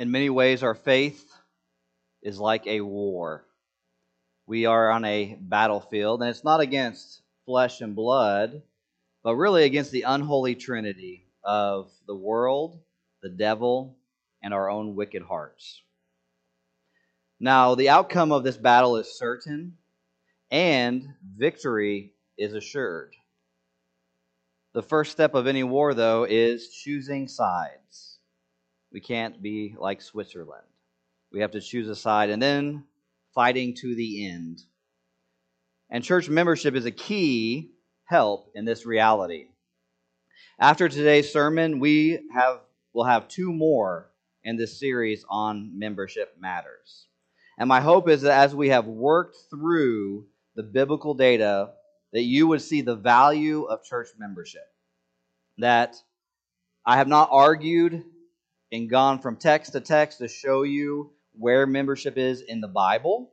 In many ways, our faith is like a war. We are on a battlefield, and it's not against flesh and blood, but really against the unholy trinity of the world, the devil, and our own wicked hearts. Now, the outcome of this battle is certain, and victory is assured. The first step of any war, though, is choosing sides. We can't be like Switzerland. We have to choose a side and then fighting to the end. And church membership is a key help in this reality. After today's sermon, we have will have two more in this series on membership matters. And my hope is that as we have worked through the biblical data, that you would see the value of church membership. That I have not argued and gone from text to text to show you where membership is in the Bible,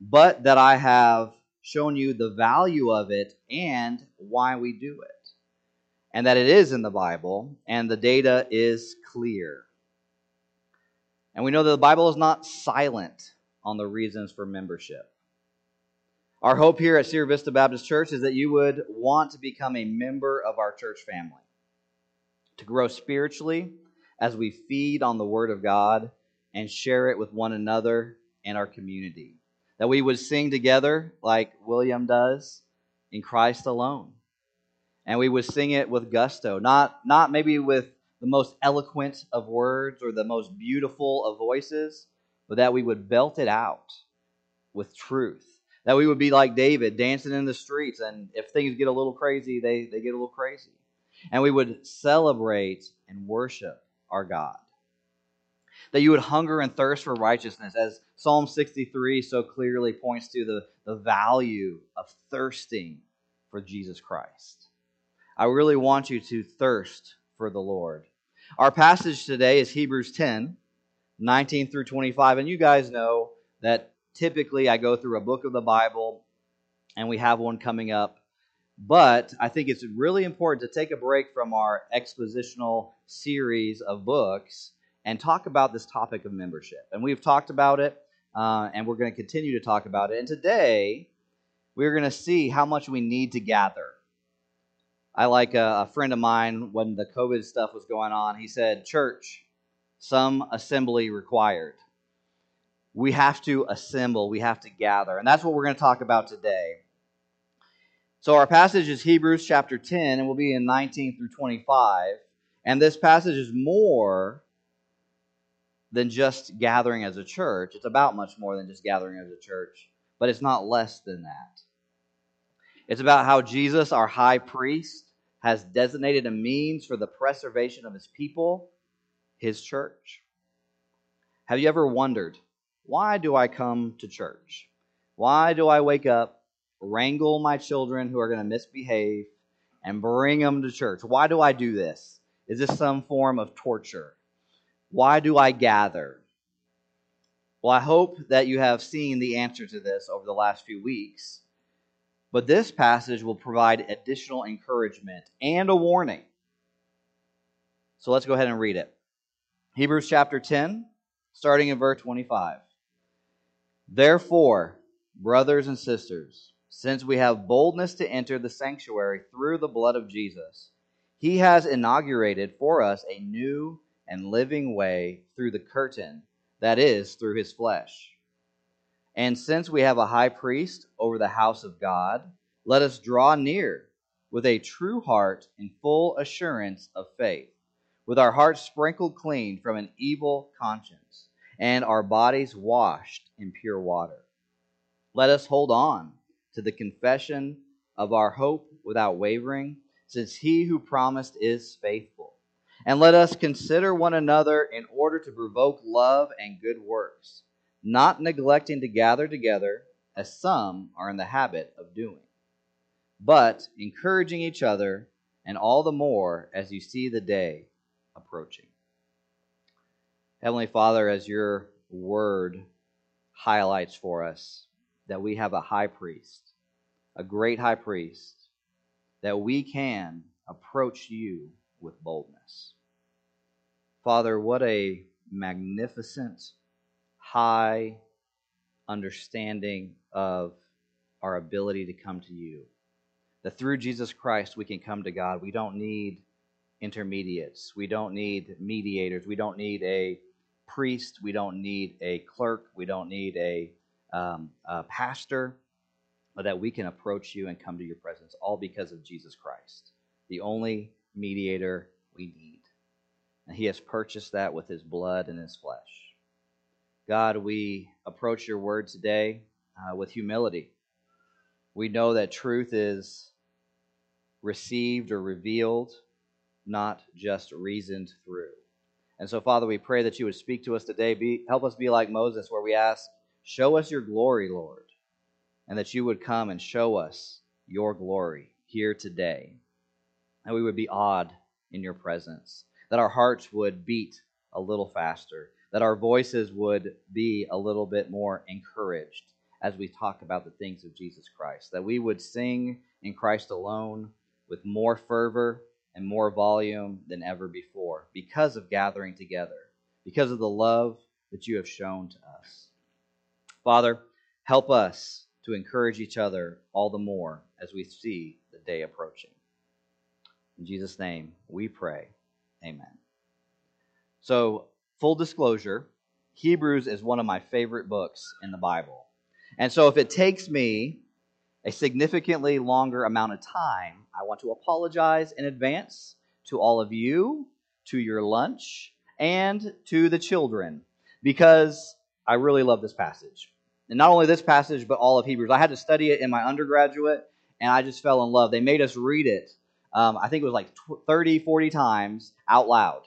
but that I have shown you the value of it and why we do it. And that it is in the Bible, and the data is clear. And we know that the Bible is not silent on the reasons for membership. Our hope here at Sierra Vista Baptist Church is that you would want to become a member of our church family, to grow spiritually as we feed on the Word of God and share it with one another and our community. That we would sing together like William does in Christ alone. And we would sing it with gusto, not, not maybe with the most eloquent of words or the most beautiful of voices, but that we would belt it out with truth. That we would be like David, dancing in the streets, and if things get a little crazy, they, they get a little crazy. And we would celebrate and worship our God that you would hunger and thirst for righteousness, as Psalm 63 so clearly points to the, the value of thirsting for Jesus Christ. I really want you to thirst for the Lord. Our passage today is Hebrews 10, 19 through 25. And you guys know that typically I go through a book of the Bible, and we have one coming up. But I think it's really important to take a break from our expositional series of books and talk about this topic of membership. And we've talked about it, uh, and we're going to continue to talk about it. And today, we're going to see how much we need to gather. I like a, a friend of mine when the COVID stuff was going on, he said, Church, some assembly required. We have to assemble, we have to gather. And that's what we're going to talk about today. So, our passage is Hebrews chapter 10, and we'll be in 19 through 25. And this passage is more than just gathering as a church. It's about much more than just gathering as a church, but it's not less than that. It's about how Jesus, our high priest, has designated a means for the preservation of his people, his church. Have you ever wondered, why do I come to church? Why do I wake up, wrangle my children who are going to misbehave, and bring them to church? Why do I do this? Is this some form of torture? Why do I gather? Well, I hope that you have seen the answer to this over the last few weeks. But this passage will provide additional encouragement and a warning. So let's go ahead and read it. Hebrews chapter 10, starting in verse 25. Therefore, brothers and sisters, since we have boldness to enter the sanctuary through the blood of Jesus, he has inaugurated for us a new and living way through the curtain, that is, through his flesh. And since we have a high priest over the house of God, let us draw near with a true heart in full assurance of faith, with our hearts sprinkled clean from an evil conscience, and our bodies washed in pure water. Let us hold on to the confession of our hope without wavering, since he who promised is faithful. And let us consider one another in order to provoke love and good works, not neglecting to gather together, as some are in the habit of doing, but encouraging each other, and all the more as you see the day approaching. Heavenly Father, as your word highlights for us that we have a high priest, a great high priest, that we can approach you with boldness. Father, what a magnificent, high understanding of our ability to come to you. That through Jesus Christ we can come to God. We don't need intermediates. We don't need mediators. We don't need a priest. We don't need a clerk. We don't need a, um, a pastor. But that we can approach you and come to your presence, all because of Jesus Christ, the only mediator we need. And he has purchased that with his blood and his flesh. God, we approach your word today uh, with humility. We know that truth is received or revealed, not just reasoned through. And so, Father, we pray that you would speak to us today. Be, help us be like Moses, where we ask, Show us your glory, Lord, and that you would come and show us your glory here today. And we would be awed in your presence, that our hearts would beat a little faster, that our voices would be a little bit more encouraged as we talk about the things of Jesus Christ, that we would sing in Christ alone with more fervor and more volume than ever before because of gathering together, because of the love that you have shown to us. Father, help us to encourage each other all the more as we see the day approaching. In Jesus' name, we pray. Amen. So, full disclosure, Hebrews is one of my favorite books in the Bible. And so, if it takes me a significantly longer amount of time, I want to apologize in advance to all of you, to your lunch, and to the children, because I really love this passage. And not only this passage, but all of Hebrews. I had to study it in my undergraduate, and I just fell in love. They made us read it, um, I think it was like 30, 40 times out loud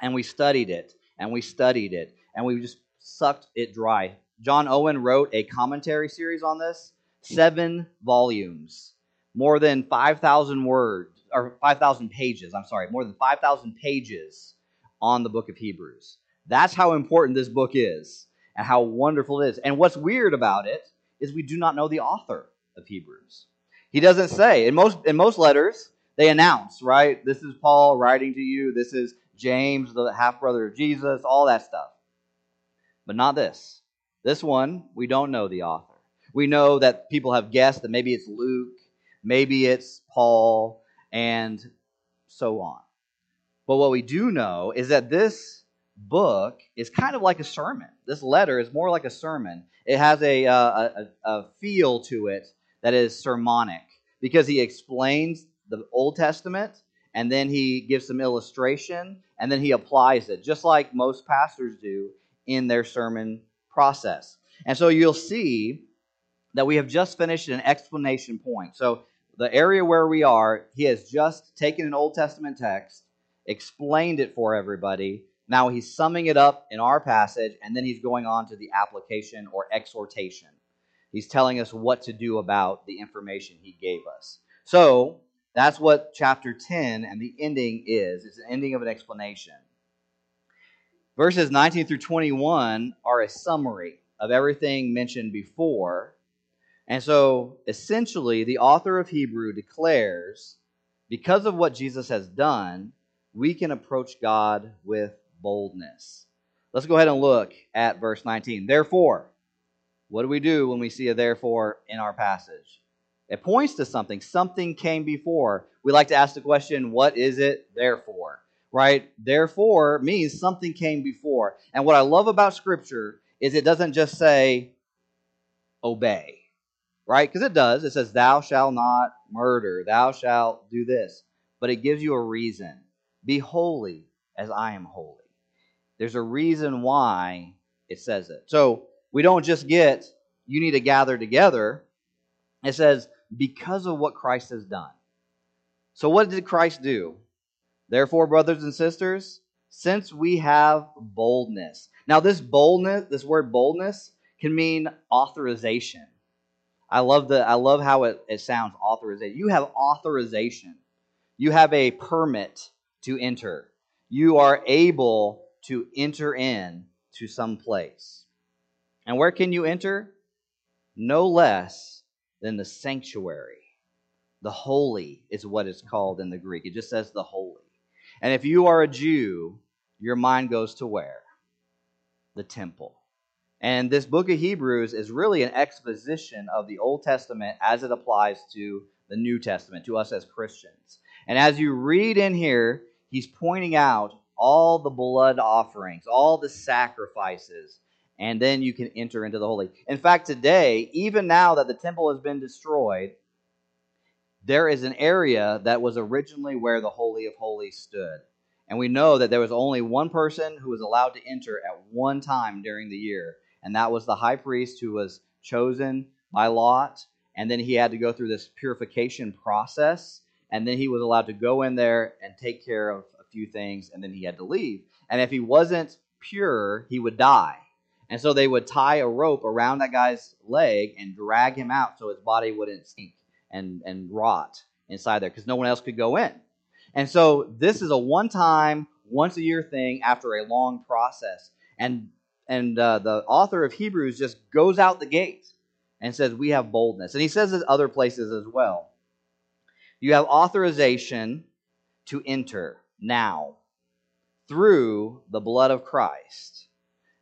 and we studied it and we studied it and we just sucked it dry. John Owen wrote a commentary series on this, seven volumes, more than 5,000 words, or 5,000 pages, I'm sorry, more than 5,000 pages on the book of Hebrews. That's how important this book is and how wonderful it is. And what's weird about it is we do not know the author of Hebrews. He doesn't say. In most, in most letters, they announce, right? This is Paul writing to you. This is James, the half brother of Jesus, all that stuff. But not this. This one, we don't know the author. We know that people have guessed that maybe it's Luke, maybe it's Paul, and so on. But what we do know is that this book is kind of like a sermon. This letter is more like a sermon. It has a, uh, a, a feel to it that is sermonic because he explains the Old Testament and then he gives some illustration and then he applies it, just like most pastors do in their sermon process. And so you'll see that we have just finished an explanation point. So the area where we are, he has just taken an Old Testament text, explained it for everybody. Now he's summing it up in our passage, and then he's going on to the application or exhortation. He's telling us what to do about the information he gave us. So that's what chapter 10 and the ending is. It's an ending of an explanation. Verses 19 through 21 are a summary of everything mentioned before. And so, essentially, the author of Hebrew declares because of what Jesus has done, we can approach God with boldness. Let's go ahead and look at verse 19. Therefore, what do we do when we see a therefore in our passage? It points to something. Something came before. We like to ask the question, what is it therefore? Right? Therefore means something came before. And what I love about Scripture is it doesn't just say, obey. Right? Because it does. It says, thou shalt not murder. Thou shalt do this. But it gives you a reason. Be holy as I am holy. There's a reason why it says it. So we don't just get, you need to gather together. It says, because of what Christ has done. So, what did Christ do? Therefore, brothers and sisters, since we have boldness. Now, this boldness, this word boldness, can mean authorization. I love the I love how it, it sounds, authorization. You have authorization. You have a permit to enter. You are able to enter in to some place. And where can you enter? No less than the sanctuary. The holy is what it's called in the Greek. It just says the holy. And if you are a Jew, your mind goes to where? The temple. And this book of Hebrews is really an exposition of the Old Testament as it applies to the New Testament, to us as Christians. And as you read in here, he's pointing out all the blood offerings, all the sacrifices, and then you can enter into the holy. In fact, today, even now that the temple has been destroyed, there is an area that was originally where the Holy of Holies stood. And we know that there was only one person who was allowed to enter at one time during the year, and that was the high priest who was chosen by Lot. And then he had to go through this purification process, and then he was allowed to go in there and take care of few things, and then he had to leave. And if he wasn't pure, he would die. And so they would tie a rope around that guy's leg and drag him out so his body wouldn't sink and, and rot inside there because no one else could go in. And so this is a one time, once a year thing after a long process. And and uh, the author of Hebrews just goes out the gate and says, We have boldness. And he says this other places as well. You have authorization to enter now through the blood of Christ.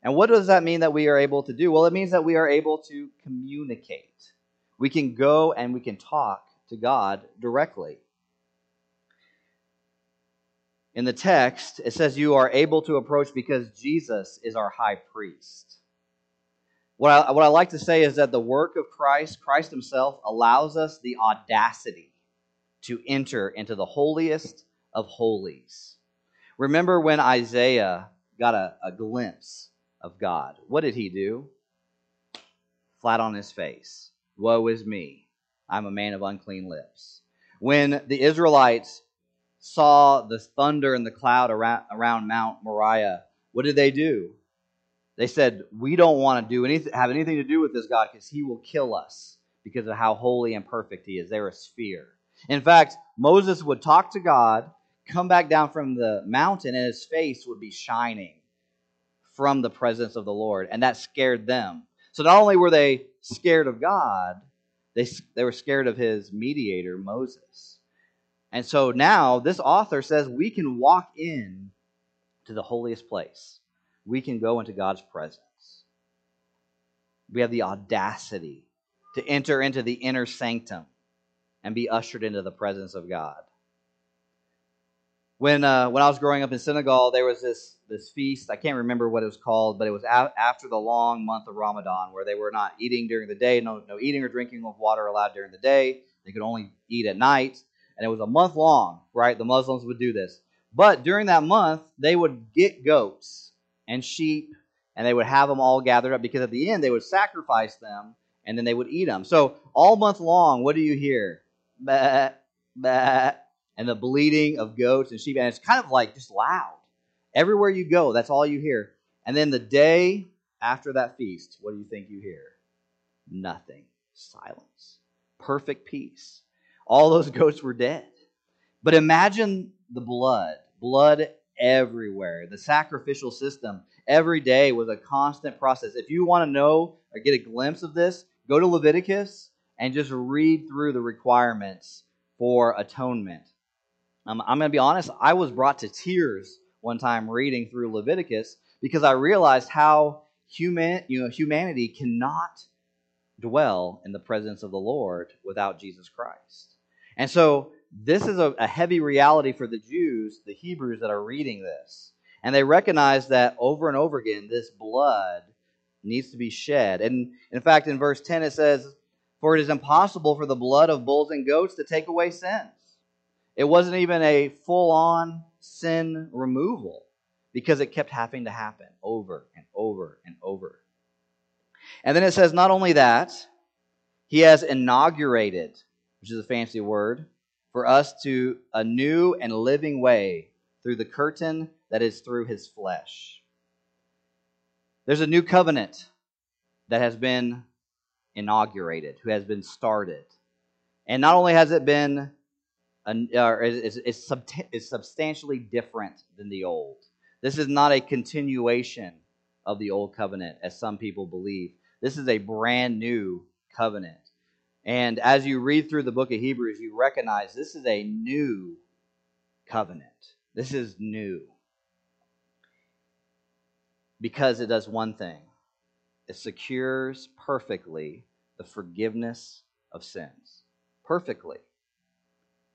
And what does that mean that we are able to do? Well, it means that we are able to communicate. We can go and we can talk to God directly. In the text, it says you are able to approach because Jesus is our high priest. What I, what I like to say is that the work of Christ, Christ Himself, allows us the audacity to enter into the holiest of holies. Remember when Isaiah got a, a glimpse of God? What did he do? Flat on his face. Woe is me. I'm a man of unclean lips. When the Israelites saw the thunder and the cloud around, around Mount Moriah, what did they do? They said, "We don't want to do anything, have anything to do with this God, because He will kill us because of how holy and perfect He is." They were fear. In fact, Moses would talk to God, come back down from the mountain, and his face would be shining from the presence of the Lord, and that scared them. So not only were they scared of God, they, they were scared of His mediator, Moses. And so now this author says we can walk in to the holiest place. We can go into God's presence. We have the audacity to enter into the inner sanctum and be ushered into the presence of God. When, uh, when I was growing up in Senegal, there was this, this feast. I can't remember what it was called, but it was a- after the long month of Ramadan where they were not eating during the day, no, no eating or drinking of water allowed during the day. They could only eat at night and it was a month long, right? The Muslims would do this. But during that month, they would get goats and sheep, and they would have them all gathered up because at the end they would sacrifice them and then they would eat them. So all month long, what do you hear? Bah, bah, and the bleating of goats and sheep, and it's kind of like just loud. Everywhere you go, that's all you hear. And then the day after that feast, what do you think you hear? Nothing. Silence. Perfect peace all those goats were dead. But imagine the blood, blood everywhere. The sacrificial system every day was a constant process. If you want to know or get a glimpse of this, go to Leviticus and just read through the requirements for atonement. Um, I'm going to be honest, I was brought to tears one time reading through Leviticus because I realized how human, you know, humanity cannot dwell in the presence of the Lord without Jesus Christ. And so this is a, a, heavy reality for the Jews, the Hebrews that are reading this. And they recognize that over and over again, this blood needs to be shed. And in fact, in verse 10, it says, For it is impossible for the blood of bulls and goats to take away sins. It wasn't even a full on sin removal because it kept having to happen over and over and over. And then it says, not only that, he has inaugurated which is a fancy word, for us to a new and living way through the curtain that is through his flesh. There's a new covenant that has been inaugurated, who has been started. And not only has it been, or is, is, is substantially different than the old. This is not a continuation of the old covenant, as some people believe. This is a brand new covenant. And as you read through the book of Hebrews, you recognize this is a new covenant. This is new. Because it does one thing it secures perfectly the forgiveness of sins. Perfectly.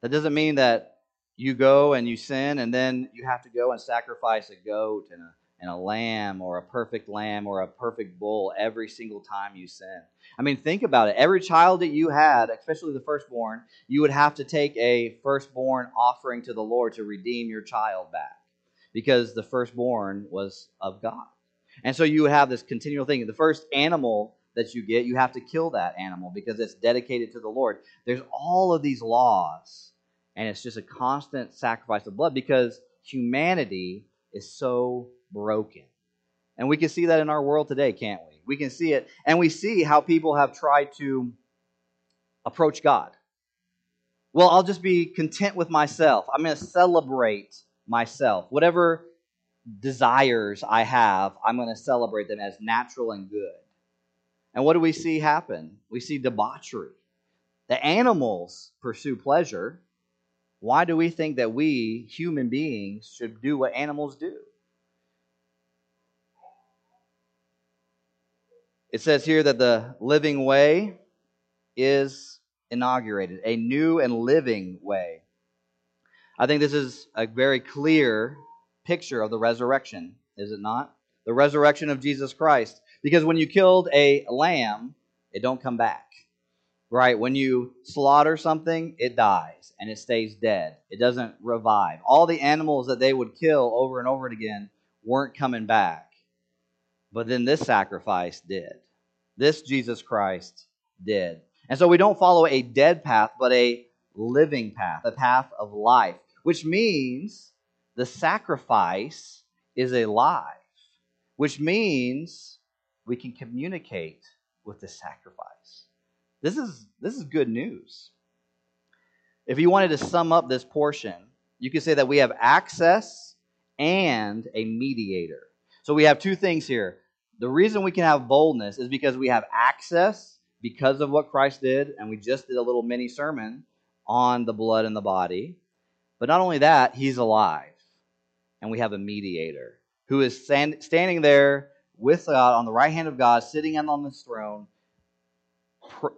That doesn't mean that you go and you sin and then you have to go and sacrifice a goat and a, and a lamb or a perfect lamb or a perfect bull every single time you sin. I mean, think about it. Every child that you had, especially the firstborn, you would have to take a firstborn offering to the Lord to redeem your child back because the firstborn was of God. And so you would have this continual thing. The first animal that you get, you have to kill that animal because it's dedicated to the Lord. There's all of these laws, and it's just a constant sacrifice of blood because humanity is so broken. And we can see that in our world today, can't we? We can see it, and we see how people have tried to approach God. Well, I'll just be content with myself. I'm going to celebrate myself. Whatever desires I have, I'm going to celebrate them as natural and good. And what do we see happen? We see debauchery. The animals pursue pleasure. Why do we think that we, human beings, should do what animals do? It says here that the living way is inaugurated, a new and living way. I think this is a very clear picture of the resurrection, is it not? The resurrection of Jesus Christ. Because when you killed a lamb, it don't come back. Right? When you slaughter something, it dies and it stays dead. It doesn't revive. All the animals that they would kill over and over again weren't coming back. But then this sacrifice did. This Jesus Christ did. And so we don't follow a dead path, but a living path, a path of life, which means the sacrifice is alive, which means we can communicate with the sacrifice. This is, this is good news. If you wanted to sum up this portion, you could say that we have access and a mediator. So we have two things here. The reason we can have boldness is because we have access because of what Christ did, and we just did a little mini sermon on the blood and the body. But not only that, he's alive and we have a mediator who is stand, standing there with God on the right hand of God, sitting on this throne,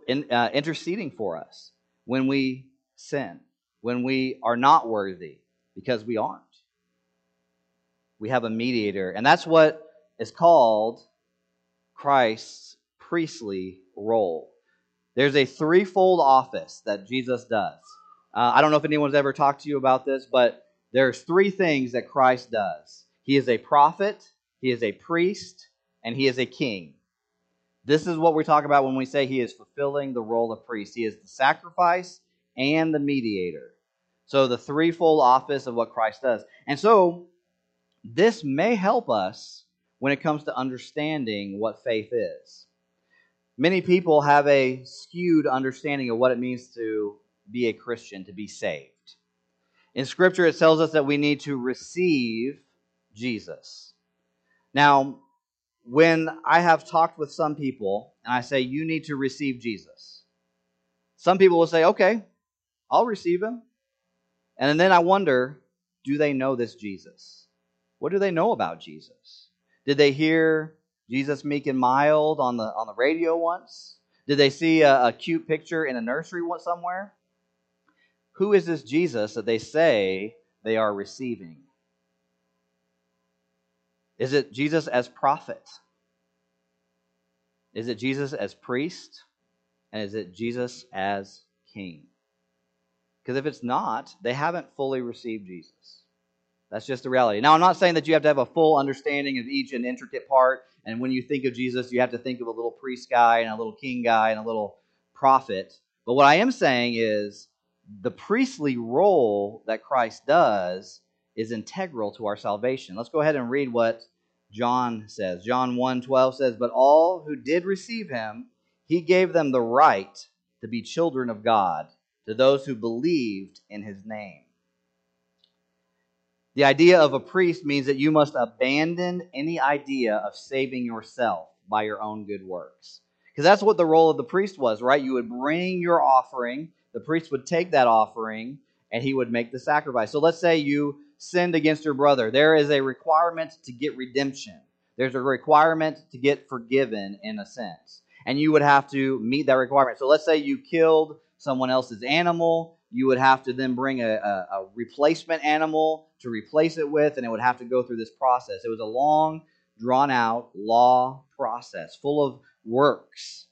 in, uh, interceding for us when we sin, when we are not worthy, because we aren't. We have a mediator, and that's what is called Christ's priestly role. There's a threefold office that Jesus does. Uh, I don't know if anyone's ever talked to you about this, but there's three things that Christ does He is a prophet, He is a priest, and He is a king. This is what we talk about when we say He is fulfilling the role of priest. He is the sacrifice and the mediator. So, the threefold office of what Christ does. And so, this may help us when it comes to understanding what faith is. Many people have a skewed understanding of what it means to be a Christian, to be saved. In Scripture, it tells us that we need to receive Jesus. Now, when I have talked with some people and I say, you need to receive Jesus, some people will say, okay, I'll receive him. And then I wonder, do they know this Jesus? What do they know about Jesus? Did they hear Jesus meek and mild on the, on the radio once? Did they see a, a cute picture in a nursery somewhere? Who is this Jesus that they say they are receiving? Is it Jesus as prophet? Is it Jesus as priest? And is it Jesus as king? Because if it's not, they haven't fully received Jesus. That's just the reality. Now, I'm not saying that you have to have a full understanding of each and intricate part. And when you think of Jesus, you have to think of a little priest guy and a little king guy and a little prophet. But what I am saying is the priestly role that Christ does is integral to our salvation. Let's go ahead and read what John says. John 1:12 says, "But all who did receive him, he gave them the right to be children of God, to those who believed in his name." The idea of a priest means that you must abandon any idea of saving yourself by your own good works. Because that's what the role of the priest was, right? You would bring your offering the priest would take that offering and he would make the sacrifice. So let's say you sinned against your brother. There is a requirement to get redemption. There's a requirement to get forgiven in a sense. And you would have to meet that requirement. So let's say you killed someone else's animal, you would have to then bring a, a, a replacement animal to replace it with, and it would have to go through this process. It was a long, drawn out law process full of works.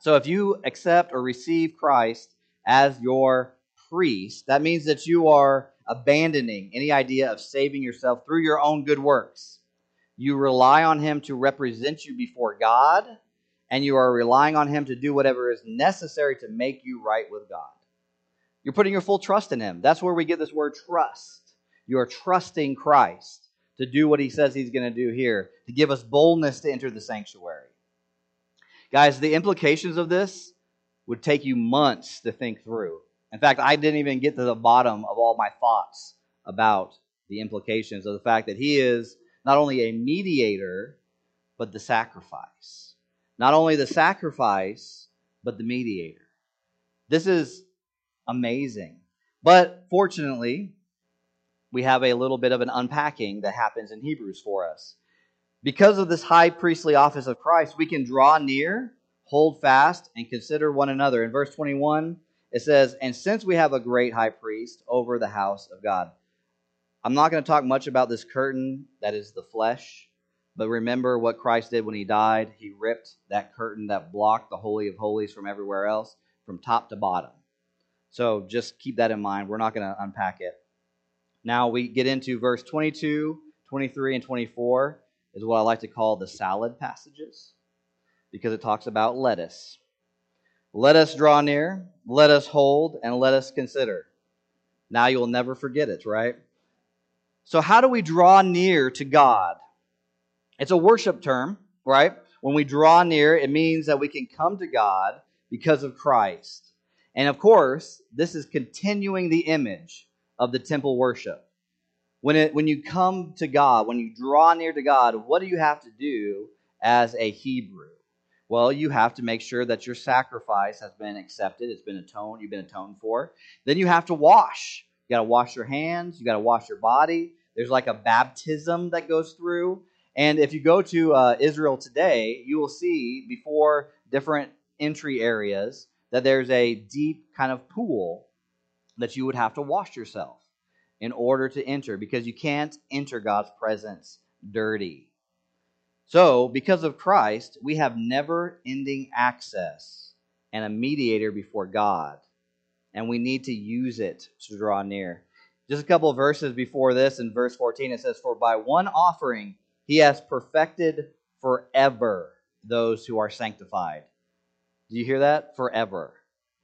So if you accept or receive Christ as your priest, that means that you are abandoning any idea of saving yourself through your own good works. You rely on Him to represent you before God, and you are relying on Him to do whatever is necessary to make you right with God. You're putting your full trust in Him. That's where we get this word trust. You are trusting Christ to do what He says He's going to do here, to give us boldness to enter the sanctuary. Guys, the implications of this would take you months to think through. In fact, I didn't even get to the bottom of all my thoughts about the implications of the fact that he is not only a mediator, but the sacrifice. Not only the sacrifice, but the mediator. This is amazing. But fortunately, we have a little bit of an unpacking that happens in Hebrews for us. Because of this high priestly office of Christ, we can draw near, hold fast, and consider one another. In verse 21, it says, And since we have a great high priest over the house of God. I'm not going to talk much about this curtain that is the flesh, but remember what Christ did when he died. He ripped that curtain that blocked the Holy of Holies from everywhere else, from top to bottom. So just keep that in mind. We're not going to unpack it. Now we get into verse 22, 23, and 24 is what I like to call the salad passages because it talks about lettuce. Let us draw near, let us hold, and let us consider. Now you'll never forget it, right? So, how do we draw near to God? It's a worship term, right? When we draw near, it means that we can come to God because of Christ. And of course, this is continuing the image of the temple worship. When, it, when you come to God, when you draw near to God, what do you have to do as a Hebrew? Well, you have to make sure that your sacrifice has been accepted, it's been atoned, you've been atoned for. Then you have to wash. You got to wash your hands, you got to wash your body. There's like a baptism that goes through. And if you go to uh, Israel today, you will see before different entry areas that there's a deep kind of pool that you would have to wash yourself in order to enter because you can't enter God's presence dirty. So, because of Christ, we have never ending access and a mediator before God, and we need to use it to draw near. Just a couple of verses before this, in verse 14, it says, For by one offering he has perfected forever those who are sanctified. Do you hear that? Forever.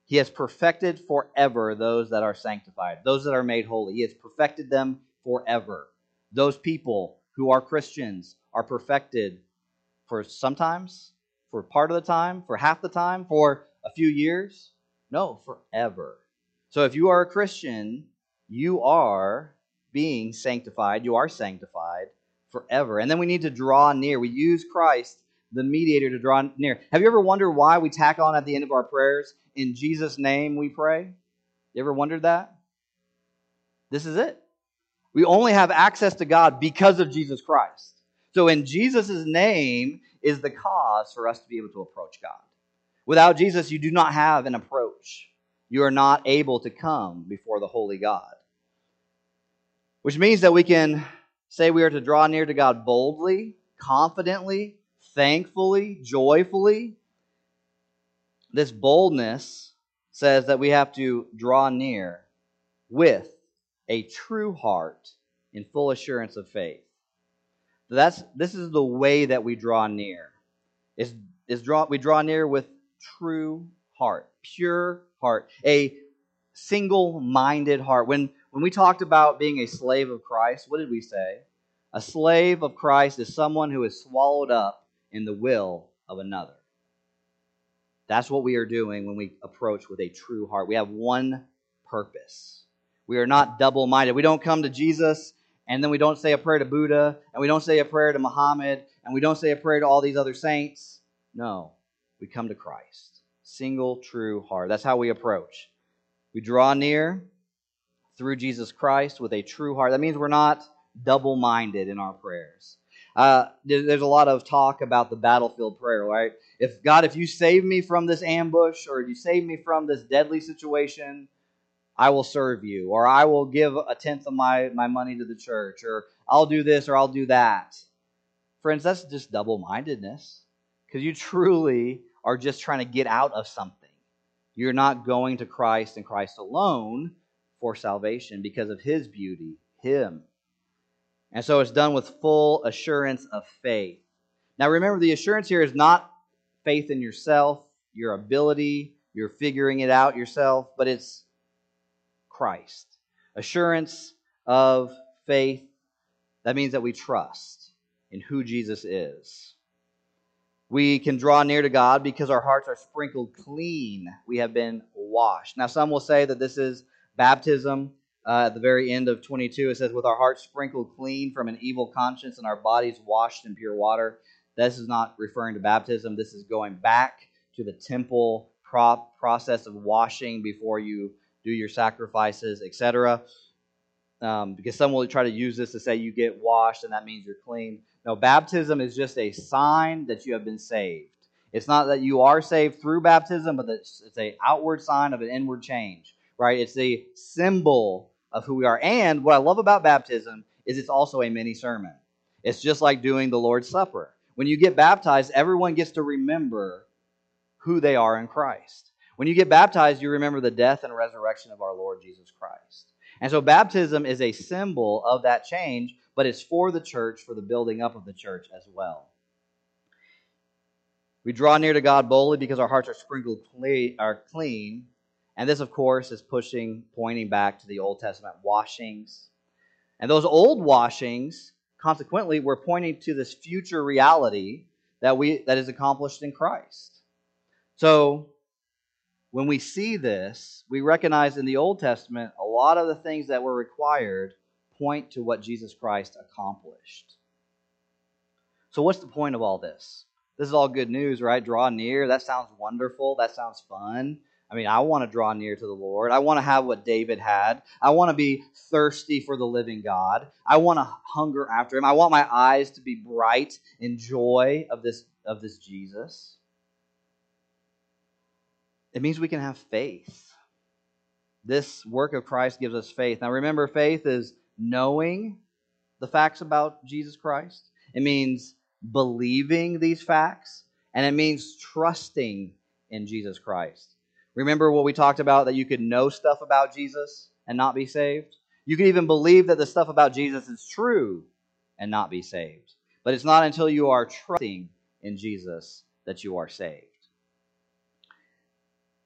He has perfected forever those that are sanctified, those that are made holy. He has perfected them forever. Those people who are Christians are perfected for sometimes, for part of the time, for half the time, for a few years. No, forever. So if you are a Christian, you are being sanctified. You are sanctified forever. And then we need to draw near. We use Christ, the mediator, to draw near. Have you ever wondered why we tack on at the end of our prayers, in Jesus' name we pray? You ever wondered that? This is it. We only have access to God because of Jesus Christ. So, in Jesus' name is the cause for us to be able to approach God. Without Jesus, you do not have an approach. You are not able to come before the holy God. Which means that we can say we are to draw near to God boldly, confidently, thankfully, joyfully. This boldness says that we have to draw near with a true heart in full assurance of faith. That's this is the way that we draw near. Is is draw we draw near with true heart, pure heart, a single-minded heart. When when we talked about being a slave of Christ, what did we say? A slave of Christ is someone who is swallowed up in the will of another. That's what we are doing when we approach with a true heart. We have one purpose. We are not double minded. We don't come to Jesus and then we don't say a prayer to Buddha, and we don't say a prayer to Muhammad, and we don't say a prayer to all these other saints. No, we come to Christ. Single, true heart. That's how we approach. We draw near through Jesus Christ with a true heart. That means we're not double minded in our prayers. Uh, there's a lot of talk about the battlefield prayer, right? If God, if you save me from this ambush or you save me from this deadly situation, I will serve you, or I will give a tenth of my, my money to the church, or I'll do this or I'll do that. Friends, that's just double mindedness because you truly are just trying to get out of something. You're not going to Christ and Christ alone for salvation because of his beauty, him. And so it's done with full assurance of faith. Now remember, the assurance here is not faith in yourself, your ability, you're figuring it out yourself, but it's Christ. Assurance of faith, that means that we trust in who Jesus is. We can draw near to God because our hearts are sprinkled clean. We have been washed. Now, some will say that this is baptism. Uh, at the very end of 22, it says, With our hearts sprinkled clean from an evil conscience and our bodies washed in pure water. This is not referring to baptism. This is going back to the temple prop process of washing before you do your sacrifices, etc. Um, because some will try to use this to say you get washed and that means you're clean. No, baptism is just a sign that you have been saved. It's not that you are saved through baptism, but it's, it's a outward sign of an inward change, right? It's a symbol of who we are. And what I love about baptism is it's also a mini sermon. It's just like doing the Lord's Supper. When you get baptized, everyone gets to remember who they are in Christ. When you get baptized, you remember the death and resurrection of our Lord Jesus Christ. And so baptism is a symbol of that change, but it's for the church, for the building up of the church as well. We draw near to God boldly because our hearts are sprinkled clean, are clean. And this, of course, is pushing, pointing back to the Old Testament washings. And those old washings, consequently, were pointing to this future reality that we that is accomplished in Christ. So when we see this, we recognize in the Old Testament a lot of the things that were required point to what Jesus Christ accomplished. So, what's the point of all this? This is all good news, right? Draw near. That sounds wonderful. That sounds fun. I mean, I want to draw near to the Lord. I want to have what David had. I want to be thirsty for the living God. I want to hunger after him. I want my eyes to be bright in joy of this of this Jesus. It means we can have faith. This work of Christ gives us faith. Now remember, faith is knowing the facts about Jesus Christ, it means believing these facts, and it means trusting in Jesus Christ. Remember what we talked about that you could know stuff about Jesus and not be saved? You could even believe that the stuff about Jesus is true and not be saved. But it's not until you are trusting in Jesus that you are saved.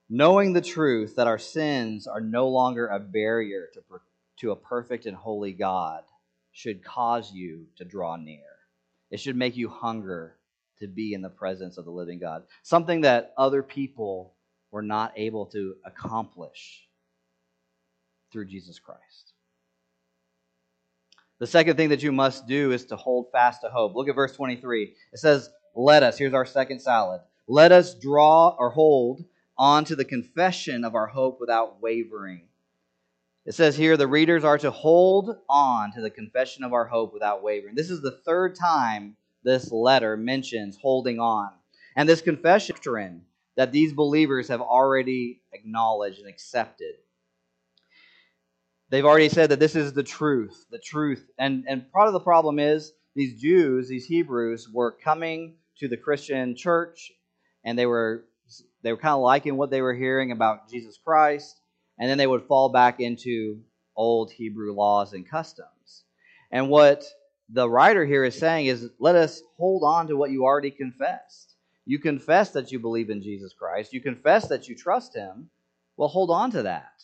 Knowing the truth that our sins are no longer a barrier to, to a perfect and holy God should cause you to draw near. It should make you hunger to be in the presence of the living God, something that other people were not able to accomplish through Jesus Christ. The second thing that you must do is to hold fast to hope. Look at verse 23. It says, Let us, here's our second salad, let us draw or hold on to the confession of our hope without wavering. It says here the readers are to hold on to the confession of our hope without wavering. This is the third time this letter mentions holding on. And this confession that these believers have already acknowledged and accepted. They've already said that this is the truth, the truth. And, and part of the problem is these Jews, these Hebrews, were coming to the Christian church and they were they were kind of liking what they were hearing about Jesus Christ, and then they would fall back into old Hebrew laws and customs. And what the writer here is saying is let us hold on to what you already confessed. You confess that you believe in Jesus Christ, you confess that you trust him. Well, hold on to that.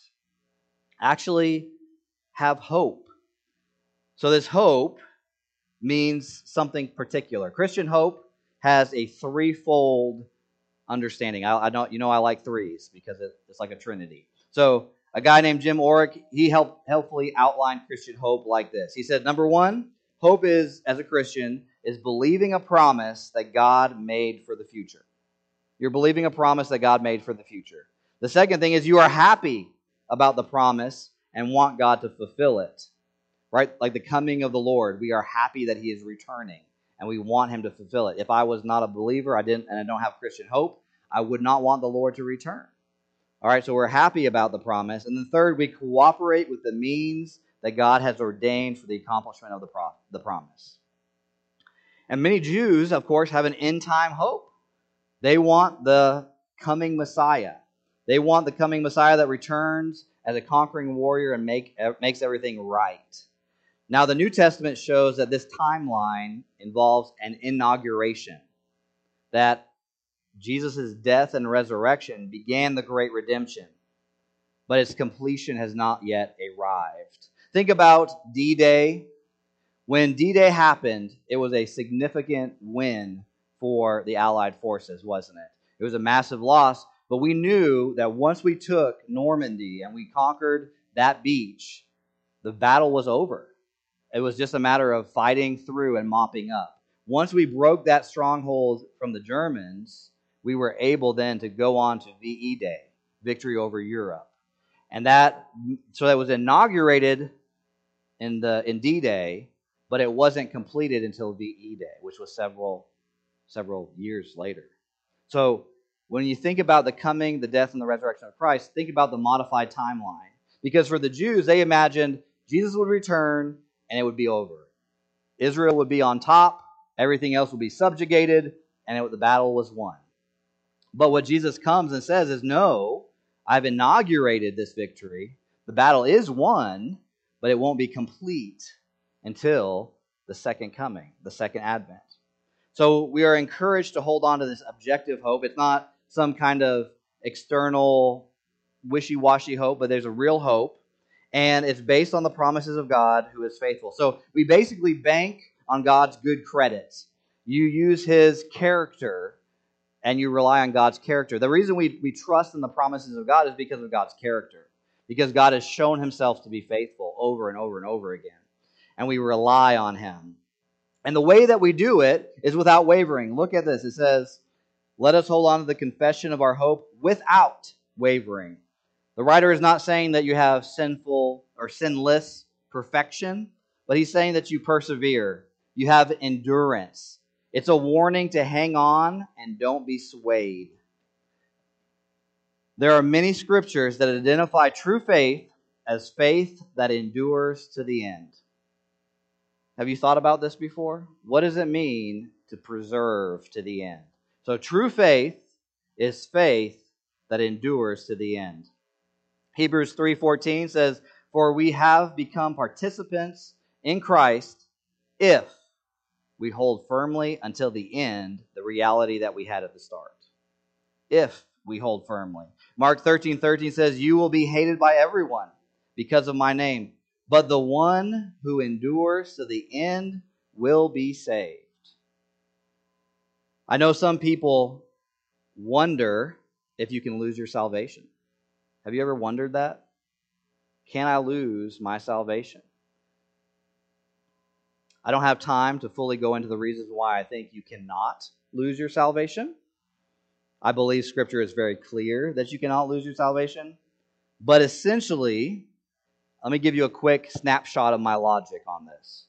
Actually, have hope. So, this hope means something particular. Christian hope has a threefold understanding. I, I don't, you know, I like threes because it, it's like a trinity. So a guy named Jim Orrick, he helped helpfully outline Christian hope like this. He said, number one, hope is as a Christian is believing a promise that God made for the future. You're believing a promise that God made for the future. The second thing is you are happy about the promise and want God to fulfill it. Right? Like the coming of the Lord, we are happy that he is returning and we want him to fulfill it. If I was not a believer, I didn't and I don't have Christian hope, I would not want the Lord to return. All right, so we're happy about the promise. And then third, we cooperate with the means that God has ordained for the accomplishment of the, pro- the promise. And many Jews, of course, have an end time hope. They want the coming Messiah. They want the coming Messiah that returns as a conquering warrior and make, makes everything right. Now, the New Testament shows that this timeline involves an inauguration, that Jesus' death and resurrection began the great redemption, but its completion has not yet arrived. Think about D Day. When D Day happened, it was a significant win for the Allied forces, wasn't it? It was a massive loss, but we knew that once we took Normandy and we conquered that beach, the battle was over. It was just a matter of fighting through and mopping up. Once we broke that stronghold from the Germans, we were able then to go on to VE Day, victory over Europe. And that so that was inaugurated in the in D-Day, but it wasn't completed until VE Day, which was several several years later. So when you think about the coming, the death, and the resurrection of Christ, think about the modified timeline. Because for the Jews, they imagined Jesus would return and it would be over. Israel would be on top, everything else would be subjugated, and it, the battle was won. But what Jesus comes and says is, No, I've inaugurated this victory. The battle is won, but it won't be complete until the second coming, the second advent. So we are encouraged to hold on to this objective hope. It's not some kind of external wishy washy hope, but there's a real hope. And it's based on the promises of God who is faithful. So we basically bank on God's good credits. You use his character and you rely on God's character. The reason we, we trust in the promises of God is because of God's character, because God has shown himself to be faithful over and over and over again. And we rely on him. And the way that we do it is without wavering. Look at this. It says, Let us hold on to the confession of our hope without wavering. The writer is not saying that you have sinful or sinless perfection, but he's saying that you persevere. You have endurance it's a warning to hang on and don't be swayed. There are many scriptures that identify true faith as faith that endures to the end. Have you thought about this before? What does it mean to preserve to the end? So true faith is faith that endures to the end. Hebrews 3:14 says, "For we have become participants in Christ if we hold firmly until the end the reality that we had at the start. If we hold firmly. Mark 13 13 says, You will be hated by everyone because of my name, but the one who endures to the end will be saved. I know some people wonder if you can lose your salvation. Have you ever wondered that? Can I lose my salvation? I don't have time to fully go into the reasons why I think you cannot lose your salvation. I believe Scripture is very clear that you cannot lose your salvation. But essentially, let me give you a quick snapshot of my logic on this.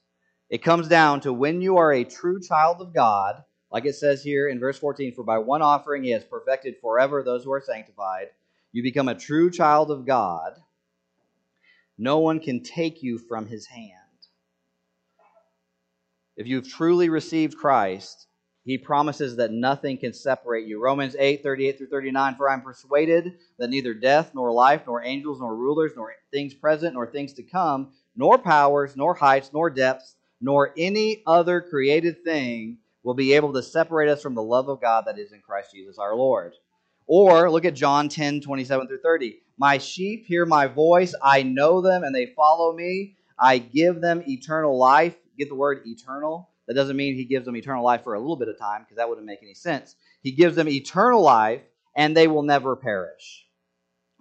It comes down to when you are a true child of God, like it says here in verse 14, for by one offering he has perfected forever those who are sanctified. You become a true child of God. No one can take you from his hand. If you've truly received Christ, he promises that nothing can separate you. Romans 8, 38 through 39. For I'm persuaded that neither death, nor life, nor angels, nor rulers, nor things present, nor things to come, nor powers, nor heights, nor depths, nor any other created thing will be able to separate us from the love of God that is in Christ Jesus our Lord. Or look at John 10, 27 through 30. My sheep hear my voice, I know them, and they follow me. I give them eternal life get the word eternal, that doesn't mean he gives them eternal life for a little bit of time, because that wouldn't make any sense. He gives them eternal life, and they will never perish.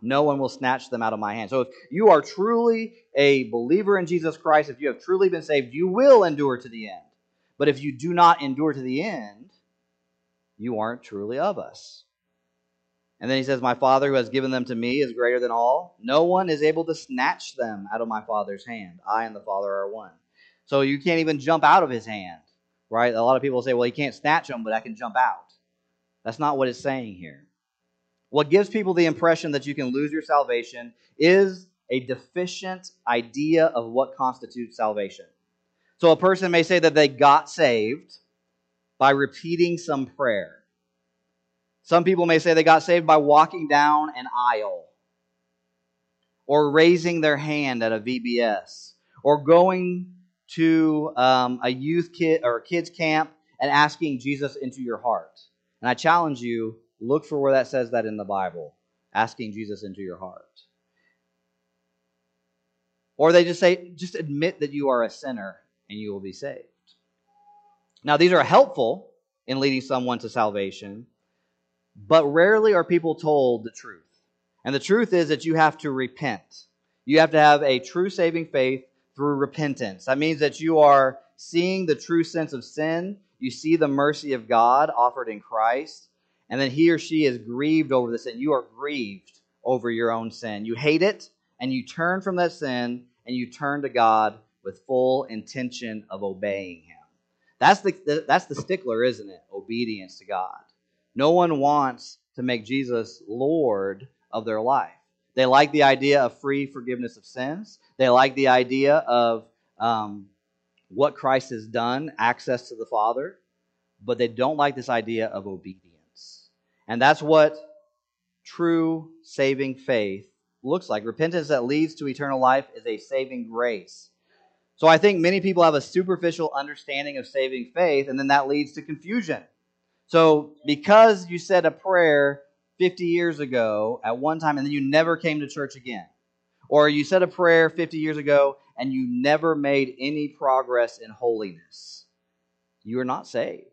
No one will snatch them out of my hand. So if you are truly a believer in Jesus Christ, if you have truly been saved, you will endure to the end. But if you do not endure to the end, you aren't truly of us. And then he says, My Father who has given them to me is greater than all. No one is able to snatch them out of my Father's hand. I and the Father are one. So you can't even jump out of his hand. right? A lot of people say, well, you can't snatch them, but I can jump out. That's not what it's saying here. What gives people the impression that you can lose your salvation is a deficient idea of what constitutes salvation. So a person may say that they got saved by repeating some prayer. Some people may say they got saved by walking down an aisle or raising their hand at a VBS or going to um, a youth kid or a kids camp and asking Jesus into your heart. And I challenge you, look for where that says that in the Bible, asking Jesus into your heart. Or they just say, just admit that you are a sinner and you will be saved. Now, these are helpful in leading someone to salvation, but rarely are people told the truth. And the truth is that you have to repent. You have to have a true saving faith through repentance. That means that you are seeing the true sense of sin, you see the mercy of God offered in Christ, and then he or she is grieved over the sin. You are grieved over your own sin. You hate it, and you turn from that sin and you turn to God with full intention of obeying Him. That's the, that's the stickler, isn't it? Obedience to God. No one wants to make Jesus Lord of their life. They like the idea of free forgiveness of sins. They like the idea of um, what Christ has done, access to the Father, but they don't like this idea of obedience. And that's what true saving faith looks like. Repentance that leads to eternal life is a saving grace. So I think many people have a superficial understanding of saving faith, and then that leads to confusion. So because you said a prayer 50 years ago at one time and then you never came to church again, or you said a prayer 50 years ago and you never made any progress in holiness, you are not saved.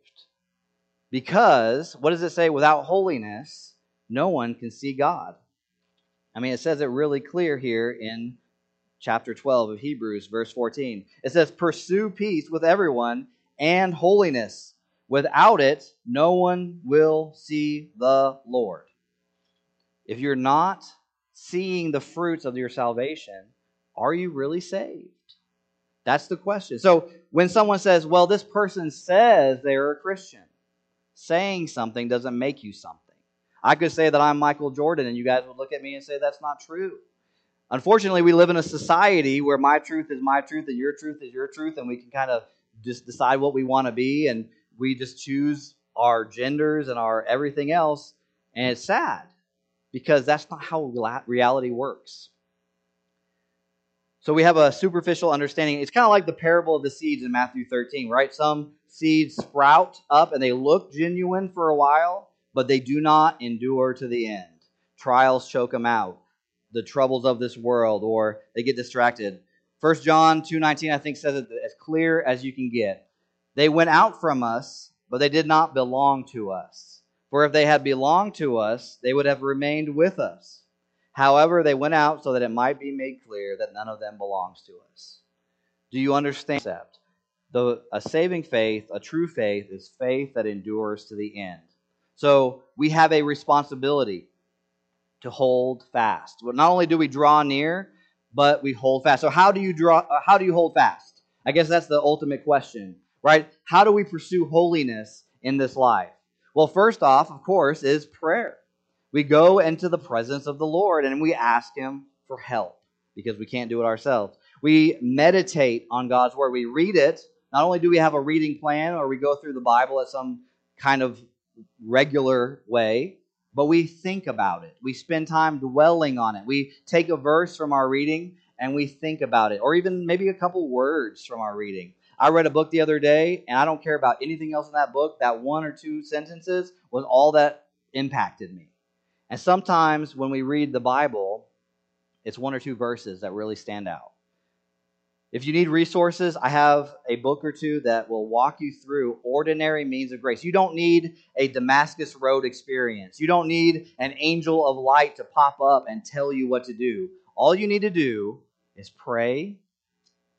Because, what does it say? Without holiness, no one can see God. I mean, it says it really clear here in chapter 12 of Hebrews, verse 14. It says, Pursue peace with everyone and holiness. Without it, no one will see the Lord. If you're not seeing the fruits of your salvation, are you really saved? That's the question. So when someone says, well, this person says they're a Christian, saying something doesn't make you something. I could say that I'm Michael Jordan, and you guys would look at me and say that's not true. Unfortunately, we live in a society where my truth is my truth and your truth is your truth, and we can kind of just decide what we want to be, and we just choose our genders and our everything else, and it's sad because that's not how reality works. So we have a superficial understanding. It's kind of like the parable of the seeds in Matthew 13, right? Some seeds sprout up and they look genuine for a while, but they do not endure to the end. Trials choke them out, the troubles of this world, or they get distracted. 1 John 2:19 I think says it as clear as you can get. They went out from us, but they did not belong to us. For if they had belonged to us, they would have remained with us. However, they went out so that it might be made clear that none of them belongs to us. Do you understand? The, a saving faith, a true faith, is faith that endures to the end. So we have a responsibility to hold fast. Not only do we draw near, but we hold fast. So how do you draw? Uh, how do you hold fast? I guess that's the ultimate question, right? How do we pursue holiness in this life? Well, first off, of course, is prayer. We go into the presence of the Lord and we ask Him for help because we can't do it ourselves. We meditate on God's Word. We read it. Not only do we have a reading plan or we go through the Bible at some kind of regular way, but we think about it. We spend time dwelling on it. We take a verse from our reading and we think about it, or even maybe a couple words from our reading. I read a book the other day, and I don't care about anything else in that book. That one or two sentences was all that impacted me. And sometimes when we read the Bible, it's one or two verses that really stand out. If you need resources, I have a book or two that will walk you through ordinary means of grace. You don't need a Damascus Road experience. You don't need an angel of light to pop up and tell you what to do. All you need to do is pray,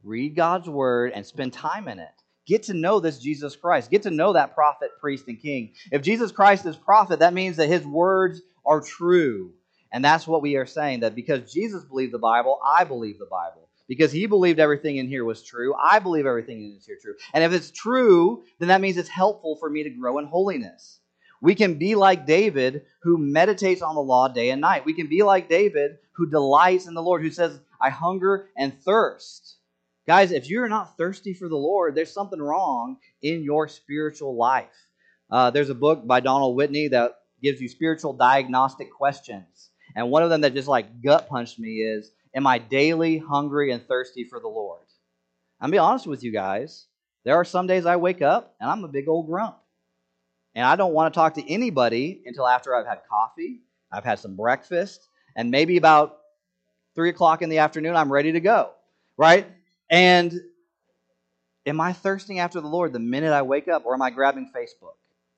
read God's word, and spend time in it. Get to know this Jesus Christ. Get to know that prophet, priest, and king. If Jesus Christ is prophet, that means that his words are true. And that's what we are saying that because Jesus believed the Bible, I believe the Bible. because he believed everything in here was true. I believe everything in here true. And if it's true, then that means it's helpful for me to grow in holiness. We can be like David, who meditates on the law day and night. We can be like David, who delights in the Lord, who says, I hunger and thirst. Guys, if you're not thirsty for the Lord, there's something wrong in your spiritual life. Uh, there's a book by Donald Whitney that gives you spiritual diagnostic questions. And one of them that just like gut punched me is Am I daily hungry and thirsty for the Lord? I'm be honest with you guys. There are some days I wake up and I'm a big old grump. And I don't want to talk to anybody until after I've had coffee, I've had some breakfast, and maybe about three o'clock in the afternoon, I'm ready to go. Right? And am I thirsting after the Lord the minute I wake up, or am I grabbing Facebook?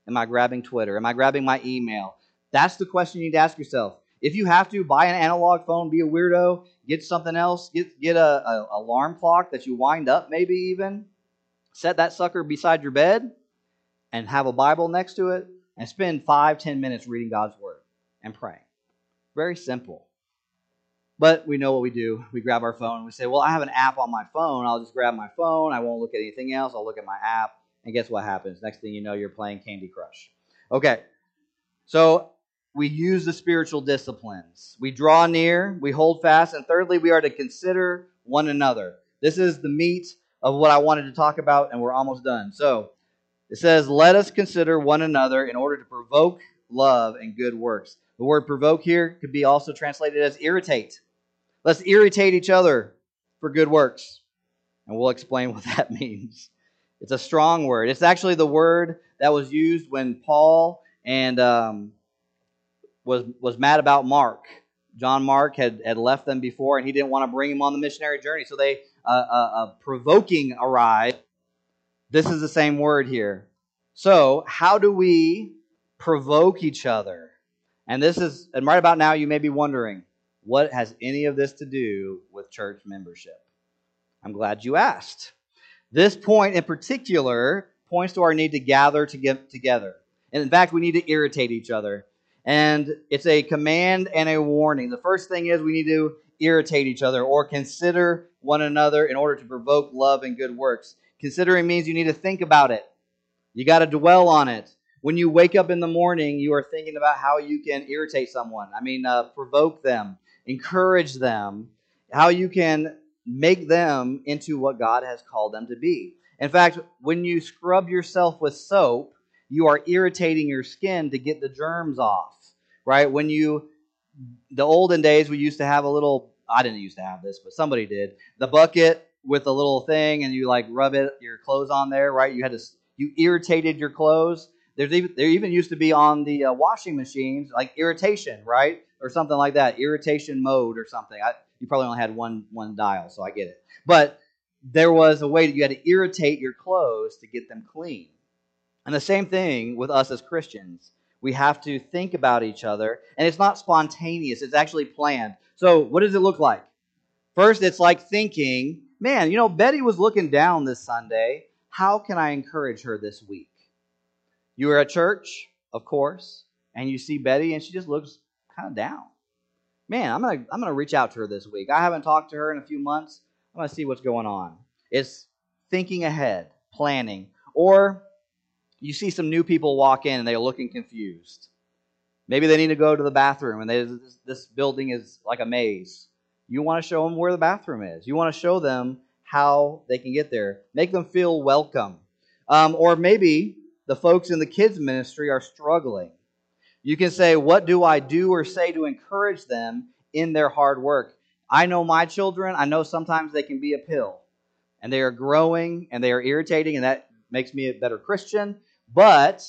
Am I grabbing Twitter? Am I grabbing my email? That's the question you need to ask yourself. If you have to, buy an analog phone, be a weirdo, get something else, get, get a, a alarm clock that you wind up, maybe even. Set that sucker beside your bed and have a Bible next to it and spend five, ten minutes reading God's Word and praying. Very simple. But we know what we do. We grab our phone and we say, Well, I have an app on my phone. I'll just grab my phone. I won't look at anything else. I'll look at my app. And guess what happens? Next thing you know, you're playing Candy Crush. Okay. So we use the spiritual disciplines. We draw near, we hold fast, and thirdly, we are to consider one another. This is the meat of what I wanted to talk about, and we're almost done. So it says, Let us consider one another in order to provoke love and good works. The word provoke here could be also translated as irritate. Let's irritate each other for good works. And we'll explain what that means. It's a strong word. It's actually the word that was used when Paul and um, was was mad about Mark. John Mark had, had left them before, and he didn't want to bring him on the missionary journey. So they uh, uh, uh, provoking arrived. This is the same word here. So how do we provoke each other? And this is, and right about now, you may be wondering, what has any of this to do with church membership? I'm glad you asked. This point in particular points to our need to gather to get together. And in fact, we need to irritate each other. And it's a command and a warning. The first thing is we need to irritate each other or consider one another in order to provoke love and good works. Considering means you need to think about it. You got to dwell on it. When you wake up in the morning, you are thinking about how you can irritate someone. I mean, uh, provoke them, encourage them, how you can make them into what God has called them to be. In fact, when you scrub yourself with soap, you are irritating your skin to get the germs off, right? When you, the olden days, we used to have a little, I didn't used to have this, but somebody did, the bucket with a little thing and you like rub it, your clothes on there, right? You had to, you irritated your clothes. There's even, there even used to be on the uh, washing machines, like irritation, right? Or something like that, irritation mode or something. I, you probably only had one one dial, so I get it. But there was a way that you had to irritate your clothes to get them clean. And the same thing with us as Christians. We have to think about each other, and it's not spontaneous, it's actually planned. So, what does it look like? First, it's like thinking, man, you know, Betty was looking down this Sunday. How can I encourage her this week? You are at church, of course, and you see Betty, and she just looks kind of down man, I'm gonna I'm gonna reach out to her this week. I haven't talked to her in a few months. I'm gonna see what's going on. It's thinking ahead, planning, or you see some new people walk in and they're looking confused. Maybe they need to go to the bathroom and they, this, this building is like a maze. You want to show them where the bathroom is. You want to show them how they can get there. Make them feel welcome. Um, or maybe the folks in the kids' ministry are struggling you can say, What do I do or say to encourage them in their hard work? I know my children, I know sometimes they can be a pill, and they are growing and they are irritating, and that makes me a better Christian. But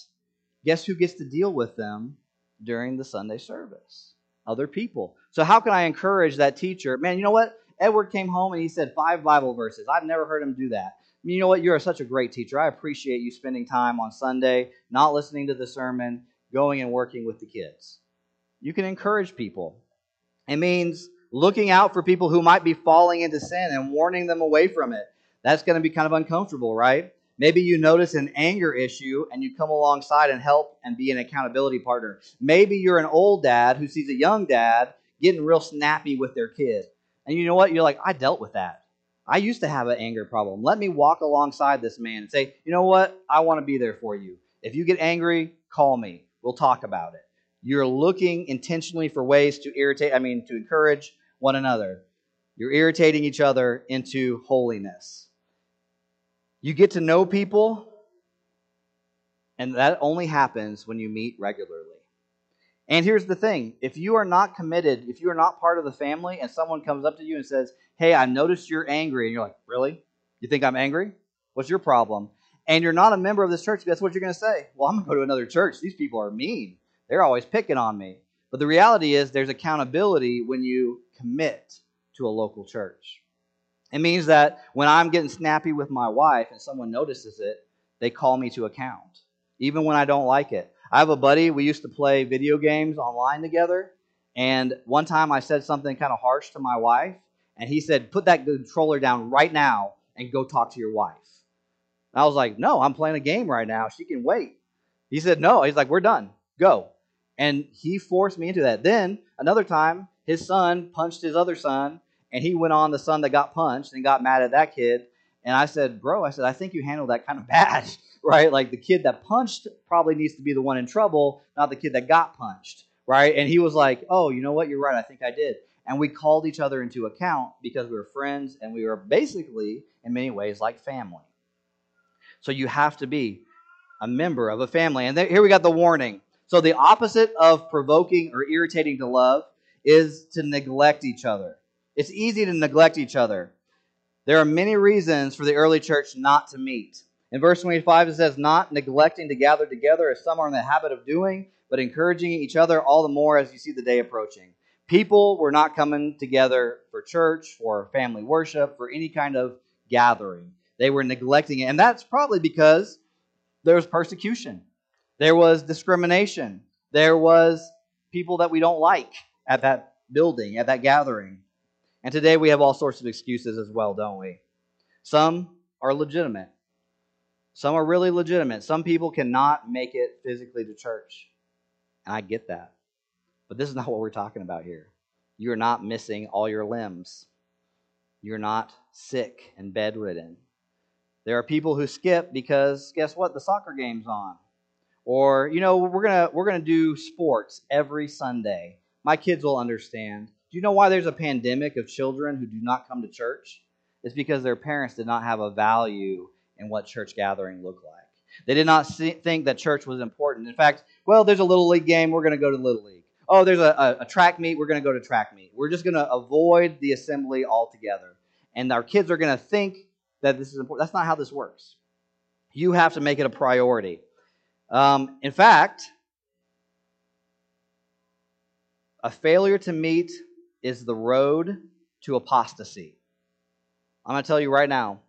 guess who gets to deal with them during the Sunday service? Other people. So, how can I encourage that teacher? Man, you know what? Edward came home and he said five Bible verses. I've never heard him do that. You know what? You're such a great teacher. I appreciate you spending time on Sunday, not listening to the sermon, going and working with the kids. You can encourage people. It means looking out for people who might be falling into sin and warning them away from it. That's going to be kind of uncomfortable, right? Maybe you notice an anger issue and you come alongside and help and be an accountability partner. Maybe you're an old dad who sees a young dad getting real snappy with their kid. And you know what? You're like, I dealt with that. I used to have an anger problem. Let me walk alongside this man and say, you know what? I want to be there for you. If you get angry, call me. We'll talk about it. You're looking intentionally for ways to irritate, I mean, to encourage one another. You're irritating each other into holiness. You get to know people, and that only happens when you meet regularly. And here's the thing if you are not committed, if you are not part of the family, and someone comes up to you and says, Hey, I noticed you're angry, and you're like, Really? You think I'm angry? What's your problem? And you're not a member of this church, guess what you're going to say? Well, I'm going to go to another church. These people are mean. They're always picking on me. But the reality is, there's accountability when you commit to a local church. It means that when I'm getting snappy with my wife and someone notices it, they call me to account, even when I don't like it. I have a buddy, we used to play video games online together. And one time I said something kind of harsh to my wife, and he said, Put that controller down right now and go talk to your wife. I was like, No, I'm playing a game right now. She can wait. He said, No. He's like, We're done. Go. And he forced me into that. Then another time, his son punched his other son, and he went on the son that got punched and got mad at that kid. And I said, Bro, I said, I think you handled that kind of bad right? Like the kid that punched probably needs to be the one in trouble, not the kid that got punched, right? And he was like, oh, you know what? You're right. I think I did. And we called each other into account because we were friends and we were basically, in many ways, like family. So you have to be a member of a family. And here we got the warning. So the opposite of provoking or irritating to love is to neglect each other. It's easy to neglect each other. There are many reasons for the early church not to meet. In verse 25, it says, Not neglecting to gather together as some are in the habit of doing, but encouraging each other all the more as you see the day approaching. People were not coming together for church, for family worship, for any kind of gathering. They were neglecting it. And that's probably because there was persecution, there was discrimination, there was people that we don't like at that building, at that gathering. And today we have all sorts of excuses as well, don't we? Some are legitimate. Some are really legitimate. Some people cannot make it physically to church. And I get that. But this is not what we're talking about here. You're not missing all your limbs. You're not sick and bedridden. There are people who skip because guess what? The soccer game's on. Or, you know, we're going to we're going to do sports every Sunday. My kids will understand. Do you know why there's a pandemic of children who do not come to church? It's because their parents did not have a value in what church gathering looked like. They did not see, think that church was important. In fact, well, there's a little league game, we're going to go to little league. Oh, there's a, a, a track meet, we're going to go to track meet. We're just going to avoid the assembly altogether. And our kids are going to think that this is important. That's not how this works. You have to make it a priority. Um, in fact, a failure to meet is the road to apostasy. I'm going to tell you right now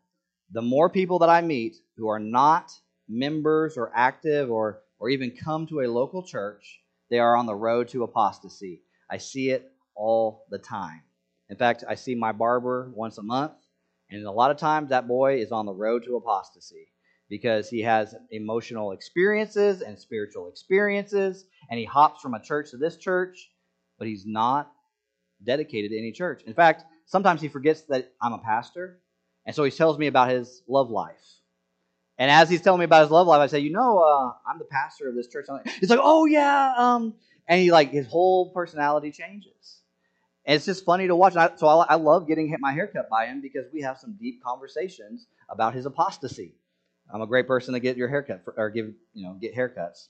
the more people that I meet who are not members or active or, or even come to a local church, they are on the road to apostasy. I see it all the time. In fact, I see my barber once a month, and a lot of times that boy is on the road to apostasy because he has emotional experiences and spiritual experiences, and he hops from a church to this church, but he's not dedicated to any church. In fact, sometimes he forgets that I'm a pastor and so he tells me about his love life. And as he's telling me about his love life, I say, you know, uh, I'm the pastor of this church. He's like, oh yeah, um, and he like his whole personality changes. And it's just funny to watch. I, so I, I love getting my haircut by him because we have some deep conversations about his apostasy. I'm a great person to get your haircut for, or give you know get haircuts.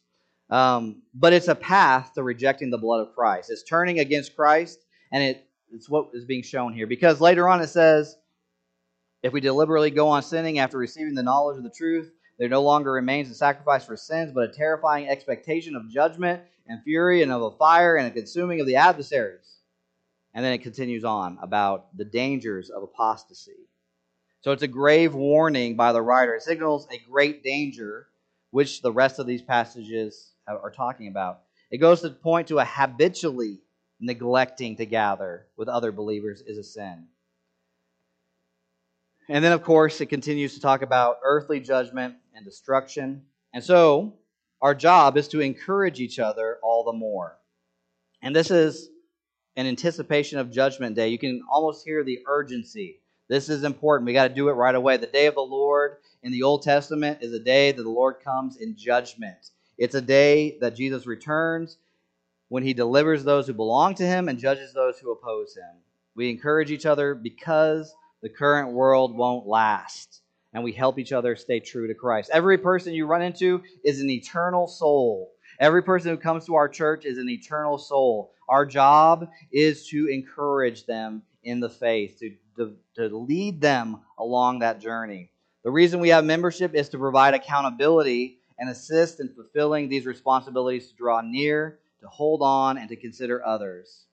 Um, but it's a path to rejecting the blood of Christ. It's turning against Christ, and it, it's what is being shown here. Because later on it says, if we deliberately go on sinning after receiving the knowledge of the truth, there no longer remains a sacrifice for sins, but a terrifying expectation of judgment and fury and of a fire and a consuming of the adversaries. And then it continues on about the dangers of apostasy. So it's a grave warning by the writer. It signals a great danger, which the rest of these passages are talking about. It goes to point to a habitually neglecting to gather with other believers is a sin. And then, of course, it continues to talk about earthly judgment and destruction. And so, our job is to encourage each other all the more. And this is an anticipation of Judgment Day. You can almost hear the urgency. This is important. We got to do it right away. The day of the Lord in the Old Testament is a day that the Lord comes in judgment. It's a day that Jesus returns when he delivers those who belong to him and judges those who oppose him. We encourage each other because the current world won't last, and we help each other stay true to Christ. Every person you run into is an eternal soul. Every person who comes to our church is an eternal soul. Our job is to encourage them in the faith, to, to, to lead them along that journey. The reason we have membership is to provide accountability and assist in fulfilling these responsibilities to draw near, to hold on, and to consider others.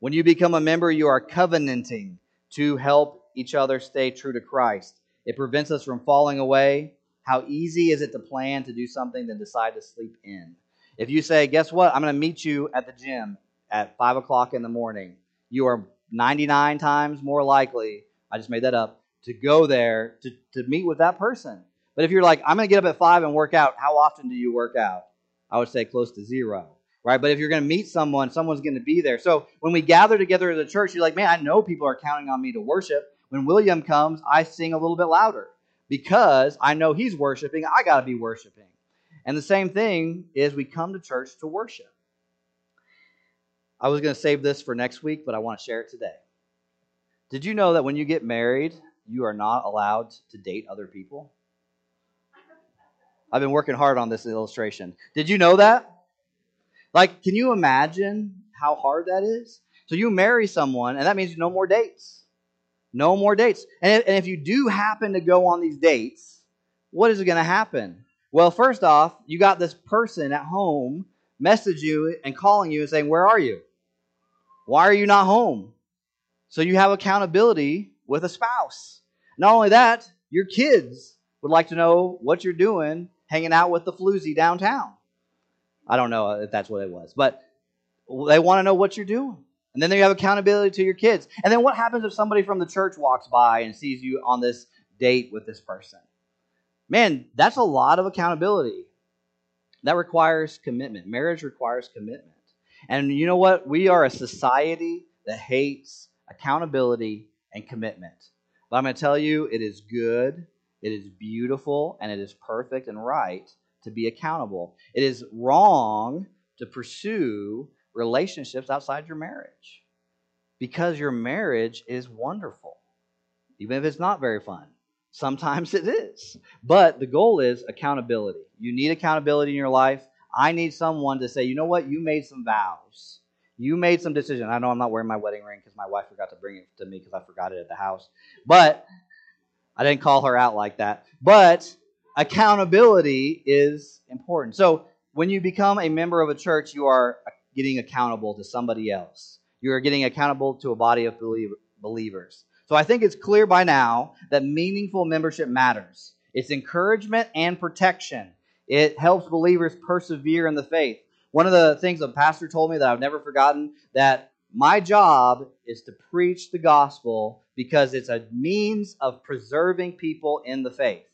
When you become a member, you are covenanting to help each other stay true to Christ. It prevents us from falling away. How easy is it to plan to do something then decide to sleep in? If you say, guess what? I'm going to meet you at the gym at 5 o'clock in the morning, you are 99 times more likely, I just made that up, to go there to, to meet with that person. But if you're like, I'm going to get up at 5 and work out, how often do you work out? I would say close to zero, right? But if you're going to meet someone, someone's going to be there. So when we gather together as a church, you're like, man, I know people are counting on me to worship. When William comes, I sing a little bit louder because I know he's worshiping. I got to be worshiping. And the same thing is we come to church to worship. I was going to save this for next week, but I want to share it today. Did you know that when you get married, you are not allowed to date other people? I've been working hard on this illustration. Did you know that? Like, can you imagine how hard that is? So you marry someone, and that means no more dates. No more dates. And if you do happen to go on these dates, what is going to happen? Well, first off, you got this person at home message you and calling you and saying, Where are you? Why are you not home? So you have accountability with a spouse. Not only that, your kids would like to know what you're doing hanging out with the floozy downtown. I don't know if that's what it was, but they want to know what you're doing. And then you have accountability to your kids. And then what happens if somebody from the church walks by and sees you on this date with this person? Man, that's a lot of accountability. That requires commitment. Marriage requires commitment. And you know what? We are a society that hates accountability and commitment. But I'm going to tell you, it is good, it is beautiful, and it is perfect and right to be accountable. It is wrong to pursue relationships outside your marriage because your marriage is wonderful, even if it's not very fun. Sometimes it is. But the goal is accountability. You need accountability in your life. I need someone to say, you know what, you made some vows. You made some decision. I know I'm not wearing my wedding ring because my wife forgot to bring it to me because I forgot it at the house. But I didn't call her out like that. But accountability is important. So when you become a member of a church, you are getting accountable to somebody else. You are getting accountable to a body of believers. So I think it's clear by now that meaningful membership matters. It's encouragement and protection. It helps believers persevere in the faith. One of the things a pastor told me that I've never forgotten that my job is to preach the gospel because it's a means of preserving people in the faith.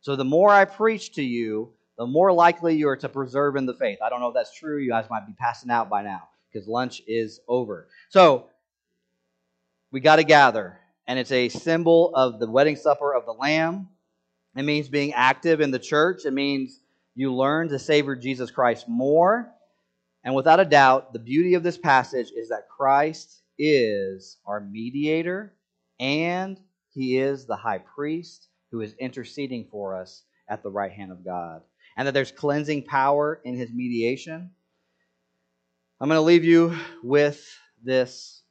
So the more I preach to you, the more likely you are to preserve in the faith. I don't know if that's true. You guys might be passing out by now because lunch is over. So we got to gather, and it's a symbol of the wedding supper of the Lamb. It means being active in the church. It means you learn to savor Jesus Christ more. And without a doubt, the beauty of this passage is that Christ is our mediator and he is the high priest who is interceding for us at the right hand of God. And that there's cleansing power in his mediation. I'm going to leave you with this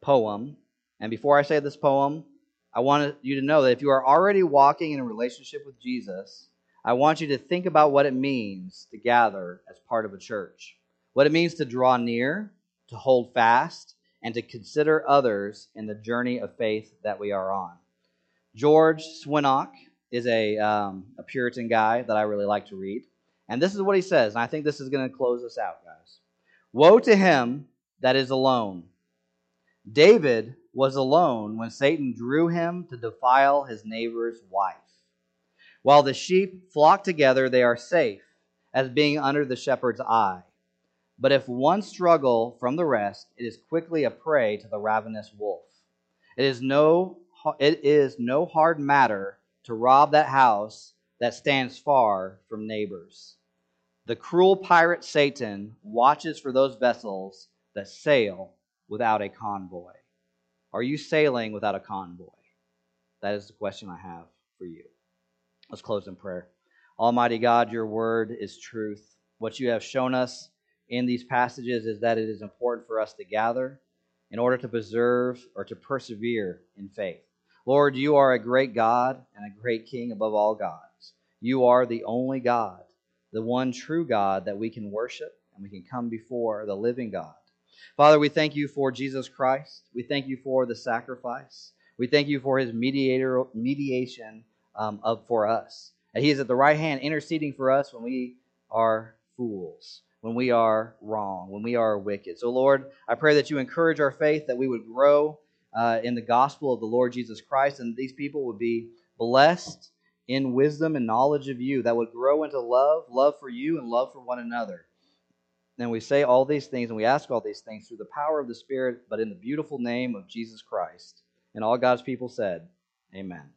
poem. And before I say this poem, I want you to know that if you are already walking in a relationship with Jesus, I want you to think about what it means to gather as part of a church, what it means to draw near, to hold fast, and to consider others in the journey of faith that we are on. George Swinnock is a, um, a Puritan guy that I really like to read. And this is what he says, and I think this is going to close us out, guys. Woe to him that is alone. David was alone when Satan drew him to defile his neighbor's wife. While the sheep flock together, they are safe, as being under the shepherd's eye. But if one struggle from the rest, it is quickly a prey to the ravenous wolf. It is no it is no hard matter to rob that house that stands far from neighbors. The cruel pirate Satan watches for those vessels that sail without a convoy. Are you sailing without a convoy? That is the question I have for you. Let's close in prayer. Almighty God, your word is truth. What you have shown us in these passages is that it is important for us to gather in order to preserve or to persevere in faith. Lord, you are a great God and a great King above all gods. You are the only God, the one true God that we can worship and we can come before the living God. Father, we thank you for Jesus Christ. We thank you for the sacrifice. We thank you for his mediator mediation um, of for us. And he is at the right hand interceding for us when we are fools, when we are wrong, when we are wicked. So, Lord, I pray that you encourage our faith, that we would grow uh, in the gospel of the Lord Jesus Christ, and these people would be blessed in wisdom and knowledge of you, that would grow into love, love for you, and love for one another. And we say all these things and we ask all these things through the power of the Spirit, but in the beautiful name of Jesus Christ. And all God's people said, Amen.